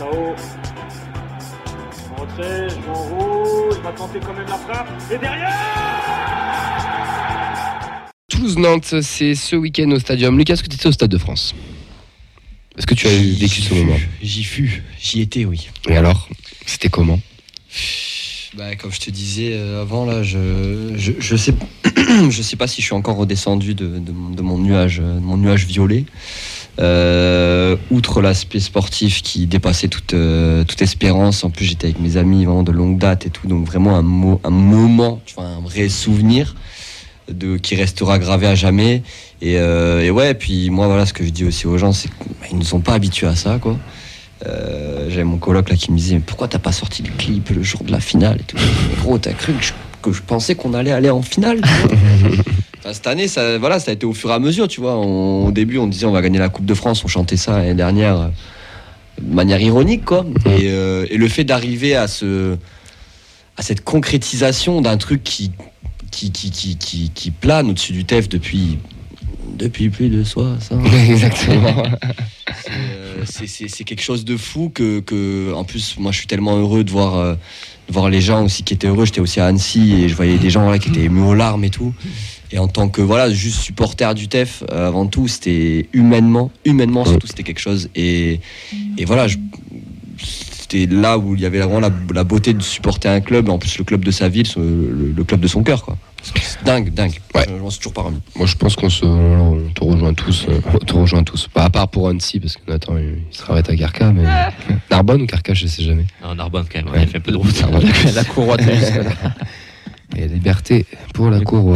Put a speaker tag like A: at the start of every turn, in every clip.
A: Sao. En retrait, je vais en haut, il va tenter quand même la frappe. Et derrière
B: Toulouse-Nantes, c'est ce week-end au Stadium. Lucas, est-ce que tu étais au Stade de France? Est-ce que tu as vécu ce moment?
C: J'y fus, j'y étais, oui.
B: Et alors C'était comment?
C: Bah, comme je te disais euh, avant, là, je, je, je sais, je sais pas si je suis encore redescendu de, de mon, de mon nuage, euh, de mon nuage violet. Euh, outre l'aspect sportif qui dépassait toute, euh, toute espérance, en plus j'étais avec mes amis vraiment de longue date et tout, donc vraiment un, un moment, un vrai souvenir qui restera gravé à jamais. Et, euh, et ouais, puis moi voilà, ce que je dis aussi aux gens, c'est qu'ils ne sont pas habitués à ça, quoi. J'avais mon coloc là qui me disait mais pourquoi t'as pas sorti le clip le jour de la finale et gros, t'as cru que je pensais qu'on allait aller en finale. Enfin, cette année, ça, voilà, ça a été au fur et à mesure, tu vois. On- au début, on disait on va gagner la Coupe de France, on chantait ça l'année dernière euh, de manière ironique, quoi. Et, euh, et le fait d'arriver à ce, à cette concrétisation d'un truc qui, qui, qui, qui, qui, qui plane au-dessus du TEF depuis, depuis plus de soi, ça.
B: Exactement.
C: C'est, euh, c'est- quelque chose de fou que, que, en plus, moi, je suis tellement heureux de voir, euh, de voir les gens aussi qui étaient heureux. J'étais aussi à Annecy et je voyais des gens là, qui étaient émus aux larmes et tout. Et en tant que voilà, juste supporter du TEF, euh, avant tout, c'était humainement, humainement surtout, c'était quelque chose. Et, et voilà, c'était là où il y avait vraiment la, la beauté de supporter un club, en plus le club de sa ville, le, le club de son cœur, quoi. Dingue, dingue.
B: Ouais.
C: Je m'en suis toujours pas remis.
B: Moi, je pense qu'on se, on te rejoint tous. euh, On te rejoint tous. Pas à part pour Annecy, parce que Nathan, il, il se arrête à Carca, mais. Narbonne ou Carca, je sais jamais.
D: En Narbonne, quand même, on
B: Ouais.
D: a fait un peu de route.
E: La couronne jusque-là.
B: Et liberté pour la cour.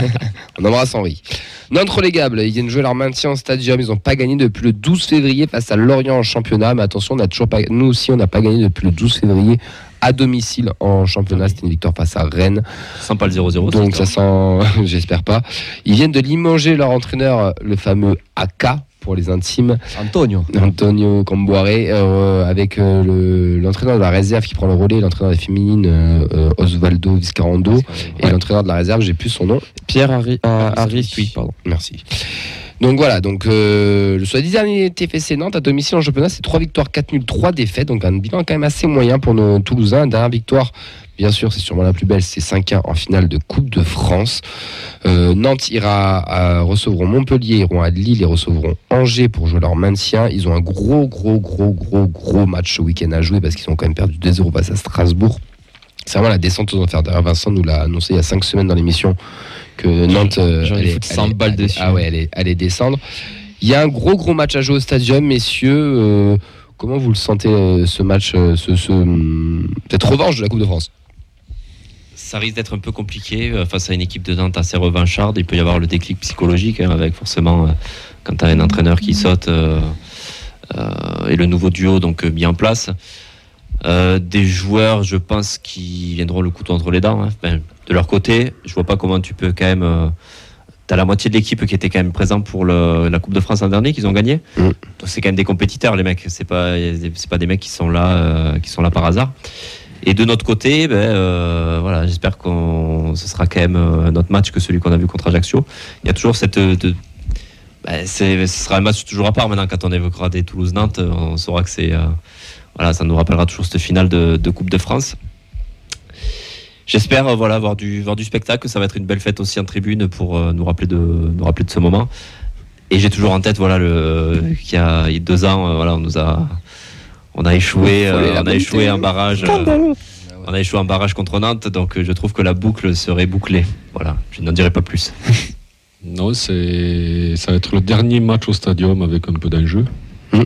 B: On embrasse Henri. Nantes relégable, ils viennent jouer leur maintien en stadium. Ils n'ont pas gagné depuis le 12 février face à Lorient en championnat. Mais attention, on a toujours pas, nous aussi, on n'a pas gagné depuis le 12 février à domicile en championnat. C'était une victoire face à Rennes.
D: Sans pas le 0-0.
B: Donc ça sent, j'espère pas. Ils viennent de limoger leur entraîneur, le fameux AK pour les intimes,
C: Antonio.
B: Antonio Camboire, euh, avec euh, le- l'entraîneur de la réserve qui prend le relais, l'entraîneur des féminines, euh, Osvaldo Viscarando, et l'entraîneur de la réserve, j'ai plus son nom.
E: Pierre Harry,
B: Ah,
E: Harris, oui, pardon.
B: Merci. Donc voilà, donc euh, 10 derniers TFC Nantes à domicile en championnat, c'est 3 victoires, 4 nuls, 3 défaites, donc un bilan quand même assez moyen pour nos Toulousains. Dernière victoire, bien sûr, c'est sûrement la plus belle, c'est 5-1 en finale de Coupe de France. Euh, Nantes ira à, recevront Montpellier, iront à Lille et recevront Angers pour jouer leur maintien. Ils ont un gros, gros, gros, gros, gros match ce week-end à jouer parce qu'ils ont quand même perdu 2-0 face à Strasbourg. C'est vraiment la descente aux enfers. D'ailleurs, Vincent nous l'a annoncé il y a 5 semaines dans l'émission que Nantes euh, allait-
E: foutu 100
B: allait-
E: balles
B: allait-
E: dessus.
B: Ah ouais, allait, descendre. Il y a un gros, gros match à jouer au stadium, messieurs. Euh, comment vous le sentez, euh, ce match, euh, ce, ce, hum, cette revanche de la Coupe de France?
D: Ça risque d'être un peu compliqué euh, face à une équipe de Nantes assez revancharde. Il peut y avoir le déclic psychologique hein, avec forcément euh, quand tu as un entraîneur qui saute euh, euh, et le nouveau duo donc mis en place. Euh, des joueurs, je pense, qui viendront le couteau entre les dents. hein. De leur côté, je vois pas comment tu peux quand même. T'as la moitié de l'équipe qui était quand même présente pour le- la Coupe de France l'an dernier, qu'ils ont gagné.
B: Mm.
D: Donc c'est quand même des compétiteurs, les mecs. C'est pas, c'est pas des mecs qui sont là, qui sont là par hasard. Et de notre côté, ben, euh, voilà, j'espère qu'on ce sera quand même euh, un autre match que celui qu'on a vu contre Ajaccio. Il y a toujours cette. euh, ben, ce sera un match toujours à part maintenant quand on évoquera des Toulouse-Nantes. On saura que c'est. voilà, ça nous rappellera toujours cette finale de, Coupe de France. J'espère voilà, voir, du, voir du spectacle. Ça va être une belle fête aussi en tribune pour nous, rappeler de, nous rappeler de ce moment. Et j'ai toujours en tête voilà, le, qu'il y a deux ans, voilà, on nous a. On a échoué, euh, on a échoué un barrage. euh, on a échoué un barrage contre Nantes, donc euh, je trouve que la boucle serait bouclée. Voilà, je n'en dirai pas plus.
F: Non, c'est ça va être le dernier match au stadium avec un peu d'enjeu.
B: Mm.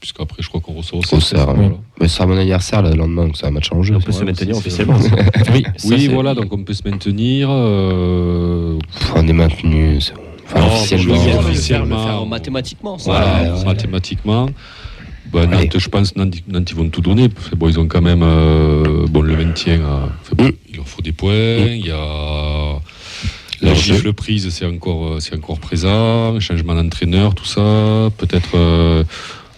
F: Puisqu'après, je crois qu'on ressort
B: Au
F: Voilà.
B: oui. Mais ce sera mon anniversaire le lendemain, donc c'est un match en jeu.
D: On peut
F: Ouais,
D: se maintenir
F: c'est-
D: officiellement.
F: Oui,
E: Ça,
F: oui
E: c'est-
F: voilà, donc on peut se maintenir. euh,
B: Pff, on est maintenu. c'est bon. Enfin,
F: Non,
B: officiellement.
F: officiellement.
C: mathématiquement. ça.
F: Voilà,
B: Ouais, ouais.
F: mathématiquement. Bah. Nantes, je pense, Nantes, Nantes, ils vont tout donner. Bon, ils ont quand même euh, bon, le maintien. à- fait bon,
B: Mm.
F: Il leur faut des points. Il y a la gifle prise, c'est encore, euh, c'est encore présent. Changement d'entraîneur, tout ça. Peut-être euh,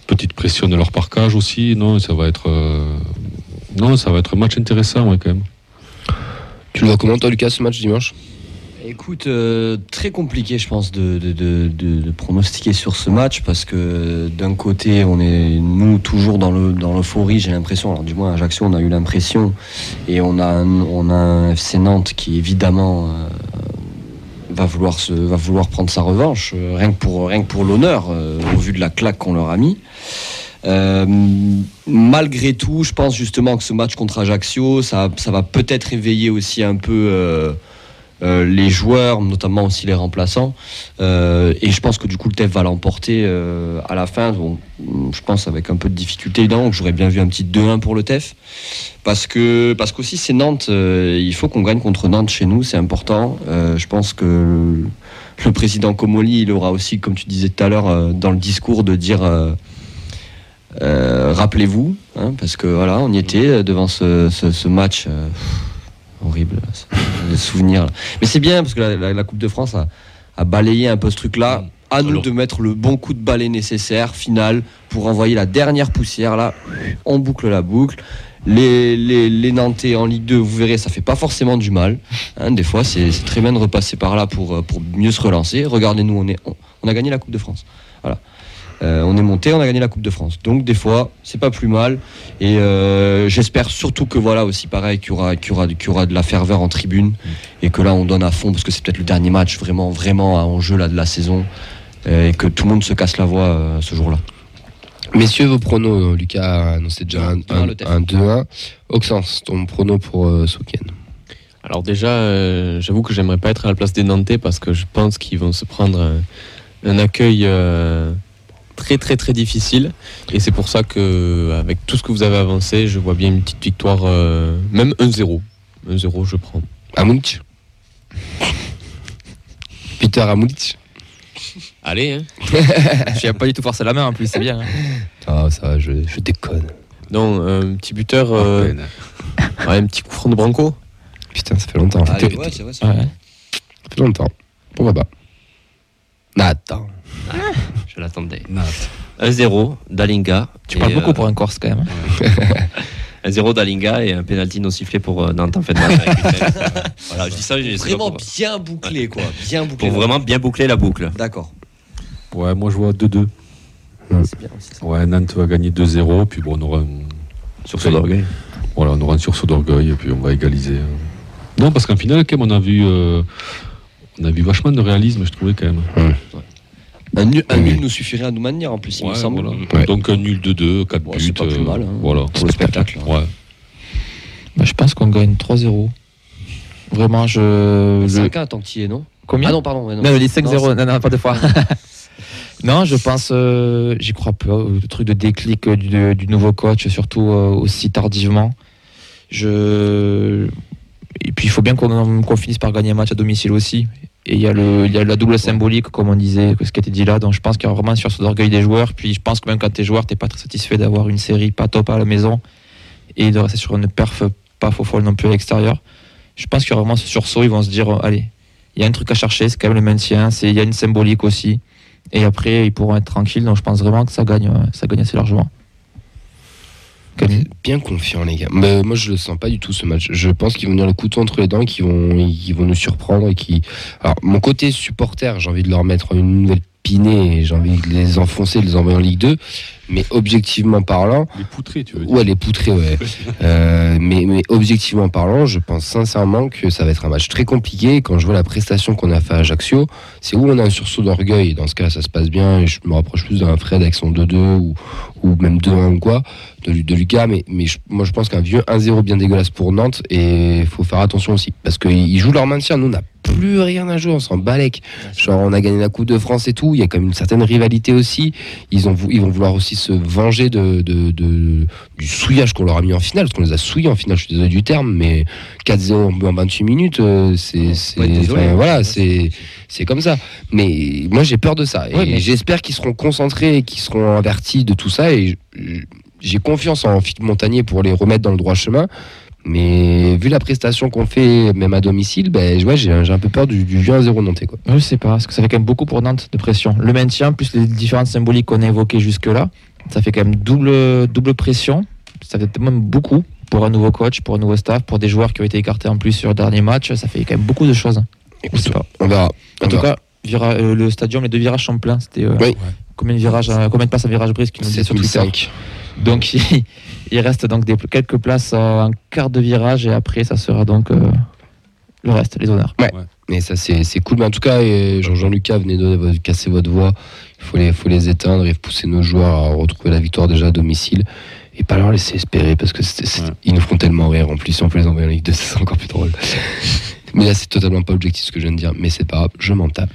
F: petite pression de leur parcage aussi. Non, ça va être. euh, non, ça va être un match intéressant, ouais, quand même.
B: Tu le vois comment, toi, Lucas, ce match dimanche?
C: Écoute, euh, très compliqué, je pense, de, de- de- de- pronostiquer sur ce match parce que d'un côté, on est nous toujours dans le dans l'euphorie. J'ai l'impression, alors du moins à Ajaccio, on a eu l'impression, et on a un, on a un FC Nantes qui évidemment euh, va vouloir se va vouloir prendre sa revanche, euh, rien que pour rien que pour l'honneur, au vu de la claque qu'on leur a mis. Malgré tout, je pense justement que ce match contre Ajaccio, ça, ça va peut-être réveiller aussi un peu euh, les joueurs, notamment aussi les remplaçants. Euh, et je pense que du coup, le TEF va l'emporter euh, à la fin. Je pense avec un peu de difficulté, évidemment. J'aurais bien vu un petit 2-1 pour le TEF. Parce que parce qu'aussi, c'est Nantes. il faut qu'on gagne contre Nantes chez nous, c'est important. Je pense que le, président Comoli, il aura aussi, comme tu disais tout à l'heure, dans le discours, de dire. Rappelez-vous, hein, parce que voilà, on y était devant ce, match horrible, souvenirs. Mais c'est bien parce que la, la- la Coupe de France a, a balayé un peu ce truc-là. À nous de mettre le bon coup de balai nécessaire, final, pour envoyer la dernière poussière. Là, on boucle la boucle. Les, les, les Nantais en Ligue 2, vous verrez, ça fait pas forcément du mal. hein. des fois, c'est très bien de repasser par là pour, euh, pour mieux se relancer. Regardez-nous, on, est, on, on a gagné la Coupe de France. Voilà. Euh, on est monté, on a gagné la Coupe de France. Donc des fois, c'est pas plus mal. Et euh, j'espère surtout que voilà aussi pareil qu'il y aura, qu'il y aura, qu'il y aura de la ferveur en tribune et que là on donne à fond parce que c'est peut-être le dernier match vraiment vraiment en jeu là de la saison euh, et que tout le monde se casse la voix euh, ce jour-là.
B: Messieurs, vos pronos, Lucas a annoncé déjà un, un, un 2-1. Oxens, ton prono pour euh, ce week-end
E: Alors déjà, euh, j'avoue que j'aimerais pas être à la place des Nantais parce que je pense qu'ils vont se prendre un, un accueil euh, très très très difficile. Et c'est pour ça que, avec tout ce que vous avez avancé, je vois bien une petite victoire, euh, même 1-0. 1-0, je prends.
B: Amunich Peter Amunich
E: Allez, hein.
G: Je viens pas du tout forcer la main en plus, c'est bien. hein.
B: Ah, ça va, je, je déconne.
E: Non, un petit buteur, euh, ouais, un petit coup franc de Branco.
B: Putain, ça fait longtemps.
C: Allez,
B: Ça
C: ouais, c'est vrai, c'est
G: Ouais.
C: vrai.
B: fait longtemps. Pourquoi pas? Attends.
D: Je l'attendais.
F: Nat.
D: 1-0 d'Alinga.
G: Tu parles beaucoup
D: euh,
G: pour un Corse quand même. hein.
D: 1-0 d'Alinga et un penalty non sifflé pour euh, Nantes en fait. euh, voilà, je dis ça, je
C: Vraiment bien bouclé quoi, bien bouclé.
D: pour vraiment bien boucler la boucle.
C: D'accord.
F: Ouais, moi je vois 2-2.
C: C'est bien aussi ça.
F: Ouais, Nantes va gagner 2-0, puis bon, on aura un,
D: Sur ce d'orgueil.
F: voilà, on aura un sursaut d'orgueil, et puis on va égaliser. Non, parce qu'en finale, quand même, on a vu, euh, on a vu vachement de réalisme, je trouvais quand même.
C: Un nul, un
B: Oui.
C: nul nous suffirait à nous maintenir en plus, il me semble.
F: voilà.
B: Ouais.
F: Donc un nul de 2, 4
C: Ouais,
F: buts.
C: c'est pas plus
F: euh,
C: mal, hein.
F: Voilà.
C: Pour le spectacle.
F: Ouais.
G: Bah, je pense qu'on gagne 3-0. Vraiment, je. le-
C: 5-1 tant que tu y es, non
G: Combien
C: Ah non, pardon. non.
G: Non, je dis 5-0.
C: Non,
G: Non, non, pas deux fois. non, je pense, euh, j'y crois peu, au truc de déclic euh, du, du nouveau coach, surtout euh, aussi tardivement. Je... Et puis il faut bien qu'on qu'on finisse par gagner un match à domicile aussi. Et il y, a le, la double symbolique, comme on disait, ce qui a été dit là. Donc je pense qu'il y a vraiment sur ce d'orgueil des joueurs. Puis je pense que même quand tu es joueur, tu pas très satisfait d'avoir une série pas top à la maison et de rester sur une perf pas faux folle non plus à l'extérieur. Je pense qu'il y a vraiment ce sursaut. Ils vont se dire, allez, il y a un truc à chercher, c'est quand même le maintien, il y a une symbolique aussi. Et après, ils pourront être tranquilles, donc je pense vraiment que ça gagne, ça gagne assez largement. Camille
B: Bien confiant, les gars. Mais moi, je le sens pas du tout ce match. Je pense qu'ils vont venir le couteau entre les dents, qu'ils vont, ils vont nous surprendre et qui. Alors, mon côté supporter, j'ai envie de leur mettre une nouvelle et j'ai envie de les enfoncer, de les envoyer en Ligue 2. Mais objectivement parlant,
F: Les poutrés, tu veux dire.
B: ouais, les poutrer, ouais. Euh, mais, mais objectivement parlant, je pense sincèrement que ça va être un match très compliqué. Quand je vois la prestation qu'on a fait à Ajaccio, c'est où on a un sursaut d'orgueil. Dans ce cas, ça se passe bien. Et je me rapproche plus d'un Fred avec son 2-2 ou, ou même 2-1 ou quoi de, de Lucas. Mais, mais je- moi, je pense qu'un vieux 1-0 bien dégueulasse pour Nantes. Et il faut faire attention aussi. Parce qu'ils jouent leur maintien. Nous, on n'a plus rien à jouer. On s'en balèque. Genre, on a gagné la Coupe de France et tout. Il y a quand même une certaine rivalité aussi. Ils, ont, vou- ils vont vouloir aussi se venger de, de, de- du souillage qu'on leur a mis en finale. Parce qu'on les a souillés en finale, je suis désolé du terme. Mais 4-0 en 28 minutes, euh, c'est. enfin,
C: hein.
B: voilà, c'est. C'est comme ça. Mais moi, j'ai peur de ça. Et
G: Ouais, mais-
B: j'espère qu'ils seront concentrés et qu'ils seront avertis de tout ça. Et j'ai confiance en Philippe Montagnier pour les remettre dans le droit chemin. Mais vu la prestation qu'on fait, même à domicile, ben, ouais, j'ai un peu peur du, du vieux 1-0 nantais. Quoi.
G: Je sais pas, parce que ça fait quand même beaucoup pour Nantes de pression. Le maintien, plus les différentes symboliques qu'on a évoquées jusque-là, ça fait quand même double, double pression. Ça fait même beaucoup pour un nouveau coach, pour un nouveau staff, pour des joueurs qui ont été écartés en plus sur le dernier match. Ça fait quand même beaucoup de choses. Je sais pas.
B: On verra.
G: En
B: On
G: tout
B: verra.
G: cas, vira- euh, le stadium, les deux virages sont pleins. C'était euh,
B: Oui.
G: combien de virages, euh, combien de passes à virage brise qui nous dit sur Twitter.
B: 7005.
G: Donc il, il reste donc des, quelques places en quart de virage et après ça sera donc euh, le reste, les honneurs.
B: Mais ça, c'est c'est cool. Mais en tout cas, et Jean- Jean-Lucas, venez de de casser votre voix. Il faut les, faut les éteindre et pousser nos joueurs à retrouver la victoire déjà à domicile. Et pas leur laisser espérer parce que c'est- c'est-
F: Ouais.
B: ils nous font tellement rire. En plus, si on peut les envoyer en Ligue 2, c'est encore plus drôle. mais là, c'est totalement pas objectif ce que je viens de dire. Mais c'est pas grave, je m'en tape.